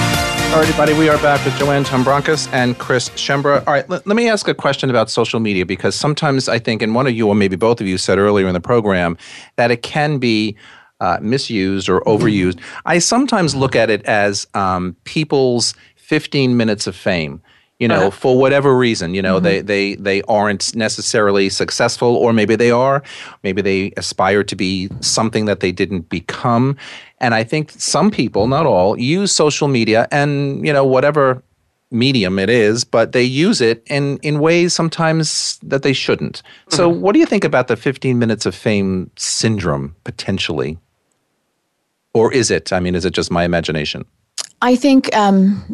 All right, everybody, we are back with Joanne Tombrakis and Chris Schembra. All right, let, let me ask a question about social media because sometimes I think, and one of you or maybe both of you said earlier in the program, that it can be uh, misused or overused. I sometimes look at it as um, people's 15 minutes of fame you know, uh-huh. for whatever reason, you know, mm-hmm. they they they aren't necessarily successful, or maybe they are, maybe they aspire to be something that they didn't become, and I think some people, not all, use social media and you know whatever medium it is, but they use it in in ways sometimes that they shouldn't. Mm-hmm. So, what do you think about the 15 minutes of fame syndrome potentially? Or is it? I mean, is it just my imagination?
I think um,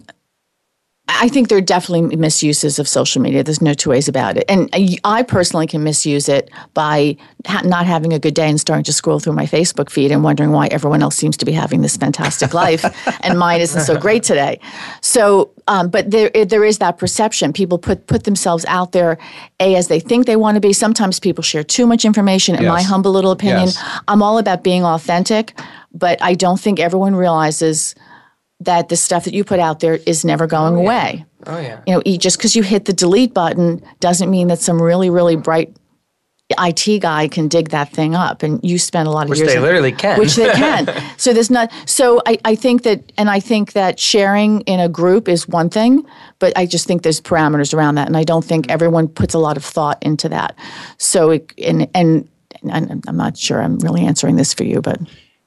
I think there are definitely misuses of social media. There's no two ways about it. And I personally can misuse it by ha- not having a good day and starting to scroll through my Facebook feed and wondering why everyone else seems to be having this fantastic life [laughs] and mine isn't so great today. So, um, but there there is that perception. People put put themselves out there, a as they think they want to be. Sometimes people share too much information. In yes. my humble little opinion, yes. I'm all about being authentic, but I don't think everyone realizes that the stuff that you put out there is never going
oh, yeah.
away.
Oh yeah.
You
know,
just because you hit the delete button doesn't mean that some really really bright IT guy can dig that thing up, and you spend a lot of
which
years. Which
they in, literally can.
Which they can. [laughs] so there's not. So I, I think that, and I think that sharing in a group is one thing, but I just think there's parameters around that, and I don't think everyone puts a lot of thought into that. So it, and and, and I'm not sure I'm really answering this for you, but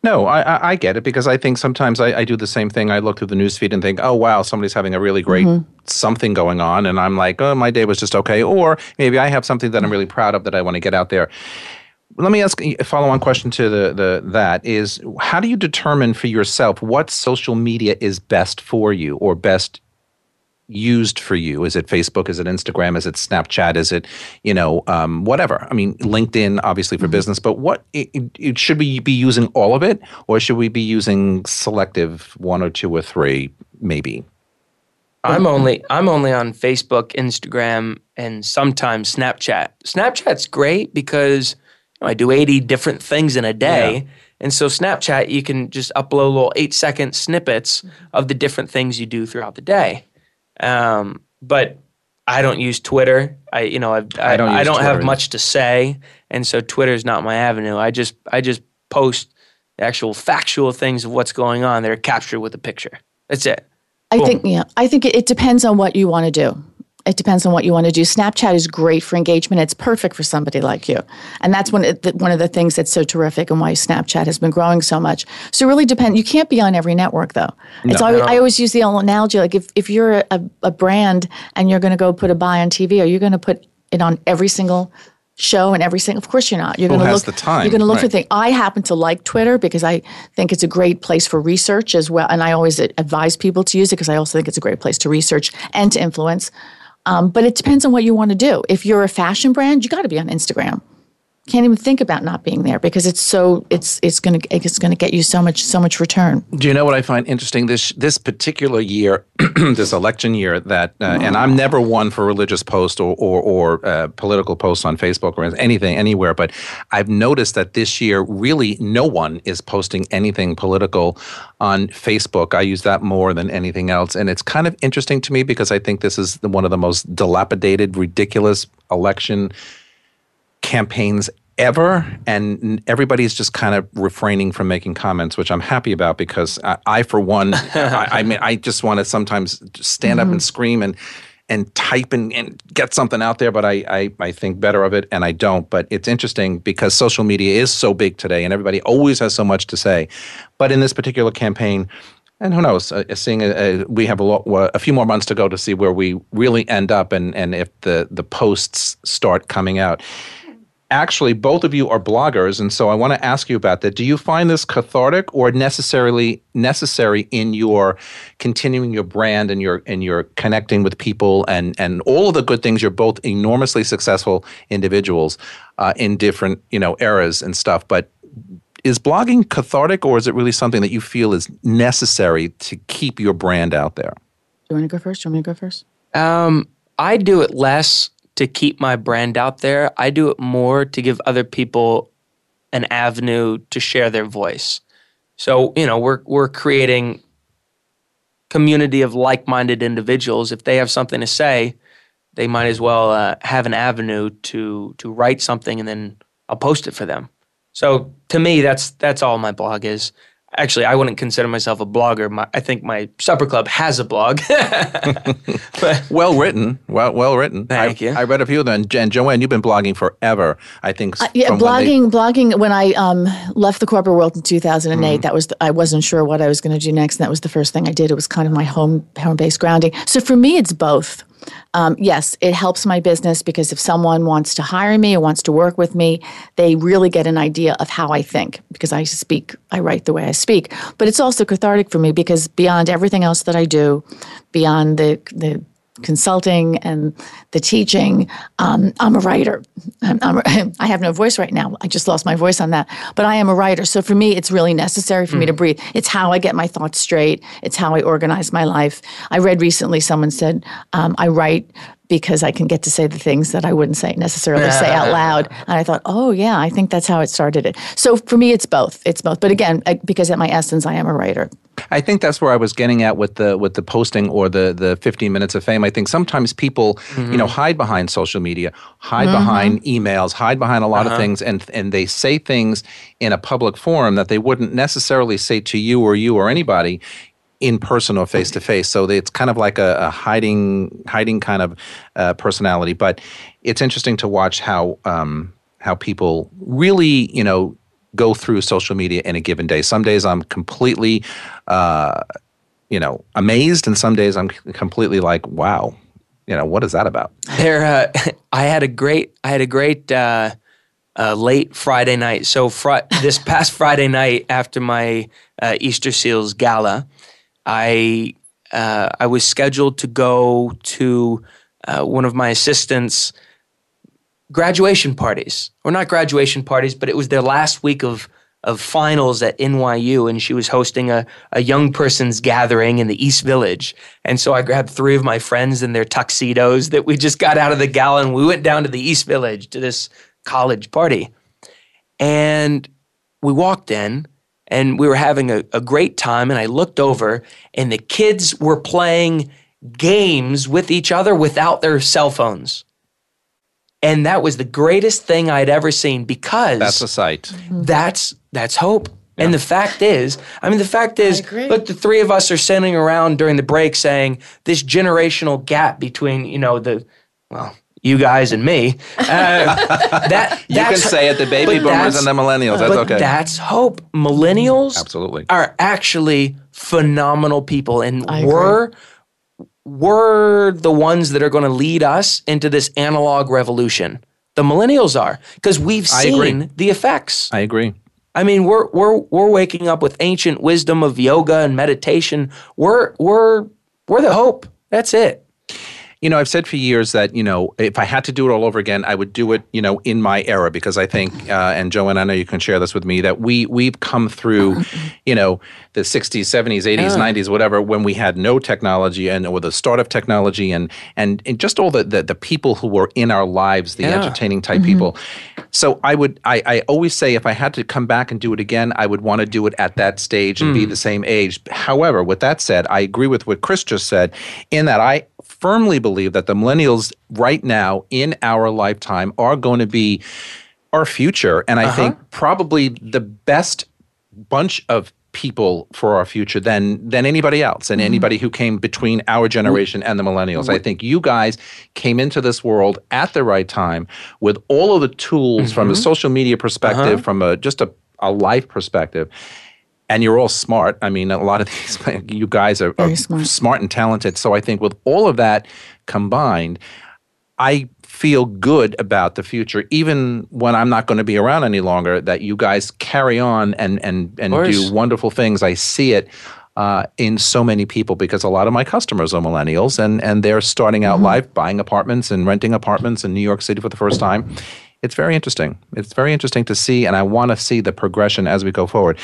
no, I, I, get it because I think sometimes I, I, do the same thing. I look through the newsfeed and think, oh, wow, somebody's having a really great mm-hmm. something going on. And I'm like, oh, my day was just okay. Or maybe I have something that I'm really proud of that I want to get out there. Let me ask a follow on question to the, the that is how do you determine for yourself what social media is best for you or best used for you? Is it Facebook? Is it Instagram? Is it Snapchat? Is it, you know, um, whatever? I mean, LinkedIn, obviously for mm-hmm. business, but what it, it, should we be using all of it or should we be using selective one or two or three, maybe?
I'm only I'm only on Facebook, Instagram, and sometimes Snapchat. Snapchat's great because you know, I do 80 different things in a day. Yeah. And so Snapchat, you can just upload little eight second snippets mm-hmm. of the different things you do throughout the day. Um, but I don't use Twitter. I you know I've, I, I don't I don't have much to say, and so Twitter is not my avenue. I just I just post actual factual things of what's going on they are captured with a picture. That's
it.
I Boom.
think yeah. I think it depends on what you want to do it depends on what you want to do. Snapchat is great for engagement. It's perfect for somebody like you. And that's one, one of the things that's so terrific and why Snapchat has been growing so much. So it really depends. You can't be on every network, though. No, always, no. I always use the analogy like if, if you're a, a brand and you're going to go put a buy on TV, are you going to put it on every single show and every single. Of course, you're not. You're going to look.
The time?
You're going to look
right. for things.
I happen to like Twitter because I think it's a great place for research as well, and I always advise people to use it because I also think it's a great place to research and to influence. Um, but it depends on what you want to do. If you're a fashion brand, you got to be on Instagram can't even think about not being there because it's so it's it's going to it's going to get you so much so much return.
Do you know what I find interesting this this particular year, [clears throat] this election year that uh, oh. and I'm never one for religious posts or or, or uh, political posts on Facebook or anything anywhere, but I've noticed that this year really no one is posting anything political on Facebook. I use that more than anything else, and it's kind of interesting to me because I think this is one of the most dilapidated, ridiculous election campaigns ever. And everybody's just kind of refraining from making comments, which I'm happy about because I, I for one, [laughs] I, I, mean, I just want to sometimes stand mm-hmm. up and mm-hmm. scream and and type and, and get something out there, but I, I, I think better of it and I don't. But it's interesting because social media is so big today and everybody always has so much to say. But in this particular campaign, and who knows? Uh, seeing uh, uh we have a, lot, uh, a few more months to go to see where we really end up, and, and if the, the posts start coming out actually both of you are bloggers and so i want to ask you about that do you find this cathartic or necessarily necessary in your continuing your brand and your and your connecting with people and and all of the good things you're both enormously successful individuals uh, in different you know eras and stuff but is blogging cathartic or is it really something that you feel is necessary to keep your brand out there
do you want to go first do you want me to go first um,
i do it less to keep my brand out there. I do it more to give other people an avenue to share their voice. So, you know, we're we're creating community of like-minded individuals. If they have something to say, they might as well uh, have an avenue to to write something and then I'll post it for them. So, to me that's that's all my blog is actually i wouldn't consider myself a blogger my, i think my supper club has a blog [laughs]
but, well written well well written
thank I, you i
read a few of them and joanne you've been blogging forever i think uh,
yeah blogging when they- blogging when i um, left the corporate world in 2008 mm. that was the, i wasn't sure what i was going to do next and that was the first thing i did it was kind of my home home based grounding so for me it's both um, yes, it helps my business because if someone wants to hire me or wants to work with me, they really get an idea of how I think because I speak, I write the way I speak. But it's also cathartic for me because beyond everything else that I do, beyond the, the consulting and the teaching. Um, I'm a writer. I'm, I'm a, [laughs] i am i am have no voice right now. I just lost my voice on that. But I am a writer. So for me, it's really necessary for mm. me to mm. breathe. It's how I get my thoughts straight, it's how I organize my life. I read recently someone said, um, I write because I can get to say the things that I wouldn't say necessarily yeah. say out [laughs] loud. And I thought, oh yeah, I think that's how it started. It so for me, it's both. It's both. But again, I, because at my essence, I am a writer.
I think that's where I was getting at with the with the posting or the the 15 minutes of fame. I think sometimes people, mm-hmm. you know, mm-hmm. hide behind social media, hide mm-hmm. behind emails, hide behind a lot uh-huh. of things, and and they say things in a public forum that they wouldn't necessarily say to you or you or anybody in person or face to face. So it's kind of like a, a hiding hiding kind of uh, personality. But it's interesting to watch how um, how people really you know go through social media in a given day. Some days I'm completely uh, you know amazed, and some days I'm completely like wow. You know what is that about? There, uh, [laughs] I
had a great, I had a great uh, uh late Friday night. So fr- this past Friday night after my uh, Easter Seals gala, I uh, I was scheduled to go to uh, one of my assistants' graduation parties, or not graduation parties, but it was their last week of of finals at NYU, and she was hosting a a young person's gathering in the East Village. And so I grabbed three of my friends in their tuxedos that we just got out of the gala, and we went down to the East Village to this college party, and we walked in and we were having a, a great time. And I looked over, and the kids were playing games with each other without their cell phones. And that was the greatest thing I'd ever seen because
that's a sight. Mm-hmm.
That's that's hope. Yeah. And the fact is, I mean, the fact is, look, the three of us are sitting around during the break saying this generational gap between, you know, the well, you guys and me.
Uh, that [laughs] you can say it, the baby boomers and the millennials. That's okay.
That's hope. Millennials
absolutely
are actually phenomenal people, and I we're agree. we're the ones that are going to lead us into this analog revolution. The millennials are because we've seen the effects.
I agree.
I mean, we're we're we're waking up with ancient wisdom of yoga and meditation. We're we're we're the hope. That's it
you know, I've said for years that, you know, if I had to do it all over again, I would do it, you know, in my era because I think, uh, and Joanne, I know you can share this with me, that we, we've come through, [laughs] you know, the 60s, 70s, 80s, oh. 90s, whatever, when we had no technology and or the start of technology and and, and just all the, the, the people who were in our lives, the yeah. entertaining type mm-hmm. people. So I would I, I always say if I had to come back and do it again, I would want to do it at that stage and mm. be the same age. However, with that said, I agree with what Chris just said in that I firmly believe that the millennials right now in our lifetime are going to be our future. And I uh-huh. think probably the best bunch of people for our future than than anybody else and mm-hmm. anybody who came between our generation and the millennials. I mm-hmm. think you guys came into this world at the right time with all of the tools mm-hmm. from a social media perspective, uh-huh. from a just a, a life perspective and you're all smart. I mean, a lot of these, [laughs] you guys are, are smart. smart and talented. So I think with all of that combined, I feel good about the future, even when I'm not going to be around any longer, that you guys carry on and, and, and do wonderful things. I see it. Uh, in so many people because a lot of my customers are millennials and, and they're starting out mm-hmm. life buying apartments and renting apartments in New York City for the first time it's very interesting. It's very interesting to see, and I want to see the progression as we go forward.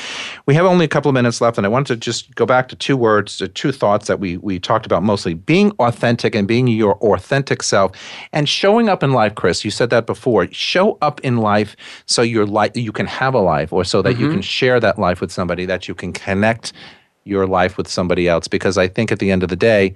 We have only a couple of minutes left, and I wanted to just go back to two words, to two thoughts that we we talked about mostly: being authentic and being your authentic self, and showing up in life. Chris, you said that before. Show up in life so you're life you can have a life, or so that mm-hmm. you can mm-hmm. share that life with somebody, that you can connect your life with somebody else. Because I think at the end of the day,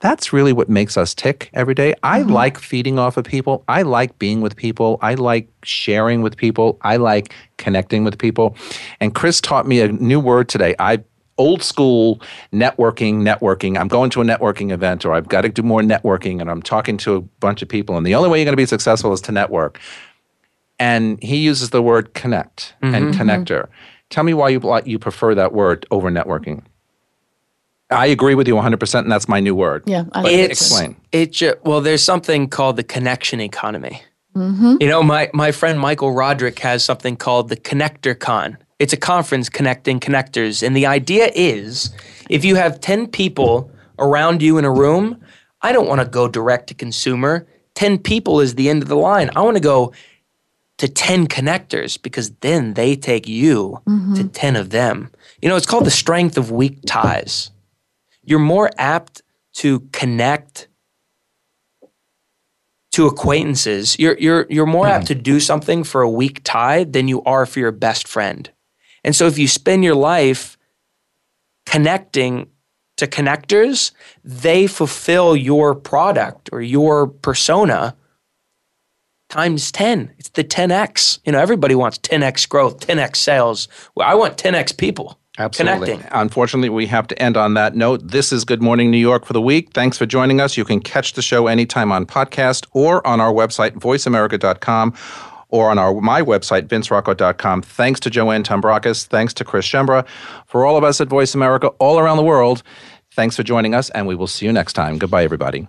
that's really what makes us tick every day. I mm-hmm. like feeding off of people. I like being with people. I like sharing with people. I like connecting with people. And Chris taught me a new word today. I old school networking, networking. I'm going to a networking event or I've got to do more networking and I'm talking to a bunch of people. And the only way you're going to be successful is to network. And he uses the word connect mm-hmm. and mm-hmm. connector. Tell me why you, you prefer that word over networking. I agree with you 100%, and that's my new word. Yeah. Explain. It ju- well, there's something called the connection economy. Mm-hmm. You know, my, my friend Michael Roderick has something called the Connector Con. It's a conference connecting connectors. And the idea is if you have 10 people around you in a room, I don't want to go direct to consumer. 10 people is the end of the line. I want to go to 10 connectors because then they take you mm-hmm. to 10 of them. You know, it's called the strength of weak ties you're more apt to connect to acquaintances. You're you're you're more mm-hmm. apt to do something for a weak tie than you are for your best friend. And so if you spend your life connecting to connectors, they fulfill your product or your persona times 10. It's the 10x. You know, everybody wants 10x growth, 10x sales. Well, I want 10x people. Absolutely. Connecting. Unfortunately, we have to end on that note. This is Good Morning New York for the week. Thanks for joining us. You can catch the show anytime on podcast or on our website, voiceamerica.com, or on our my website, vincerocco.com. Thanks to Joanne Tombrakis. Thanks to Chris Schembra. For all of us at Voice America all around the world, thanks for joining us, and we will see you next time. Goodbye, everybody.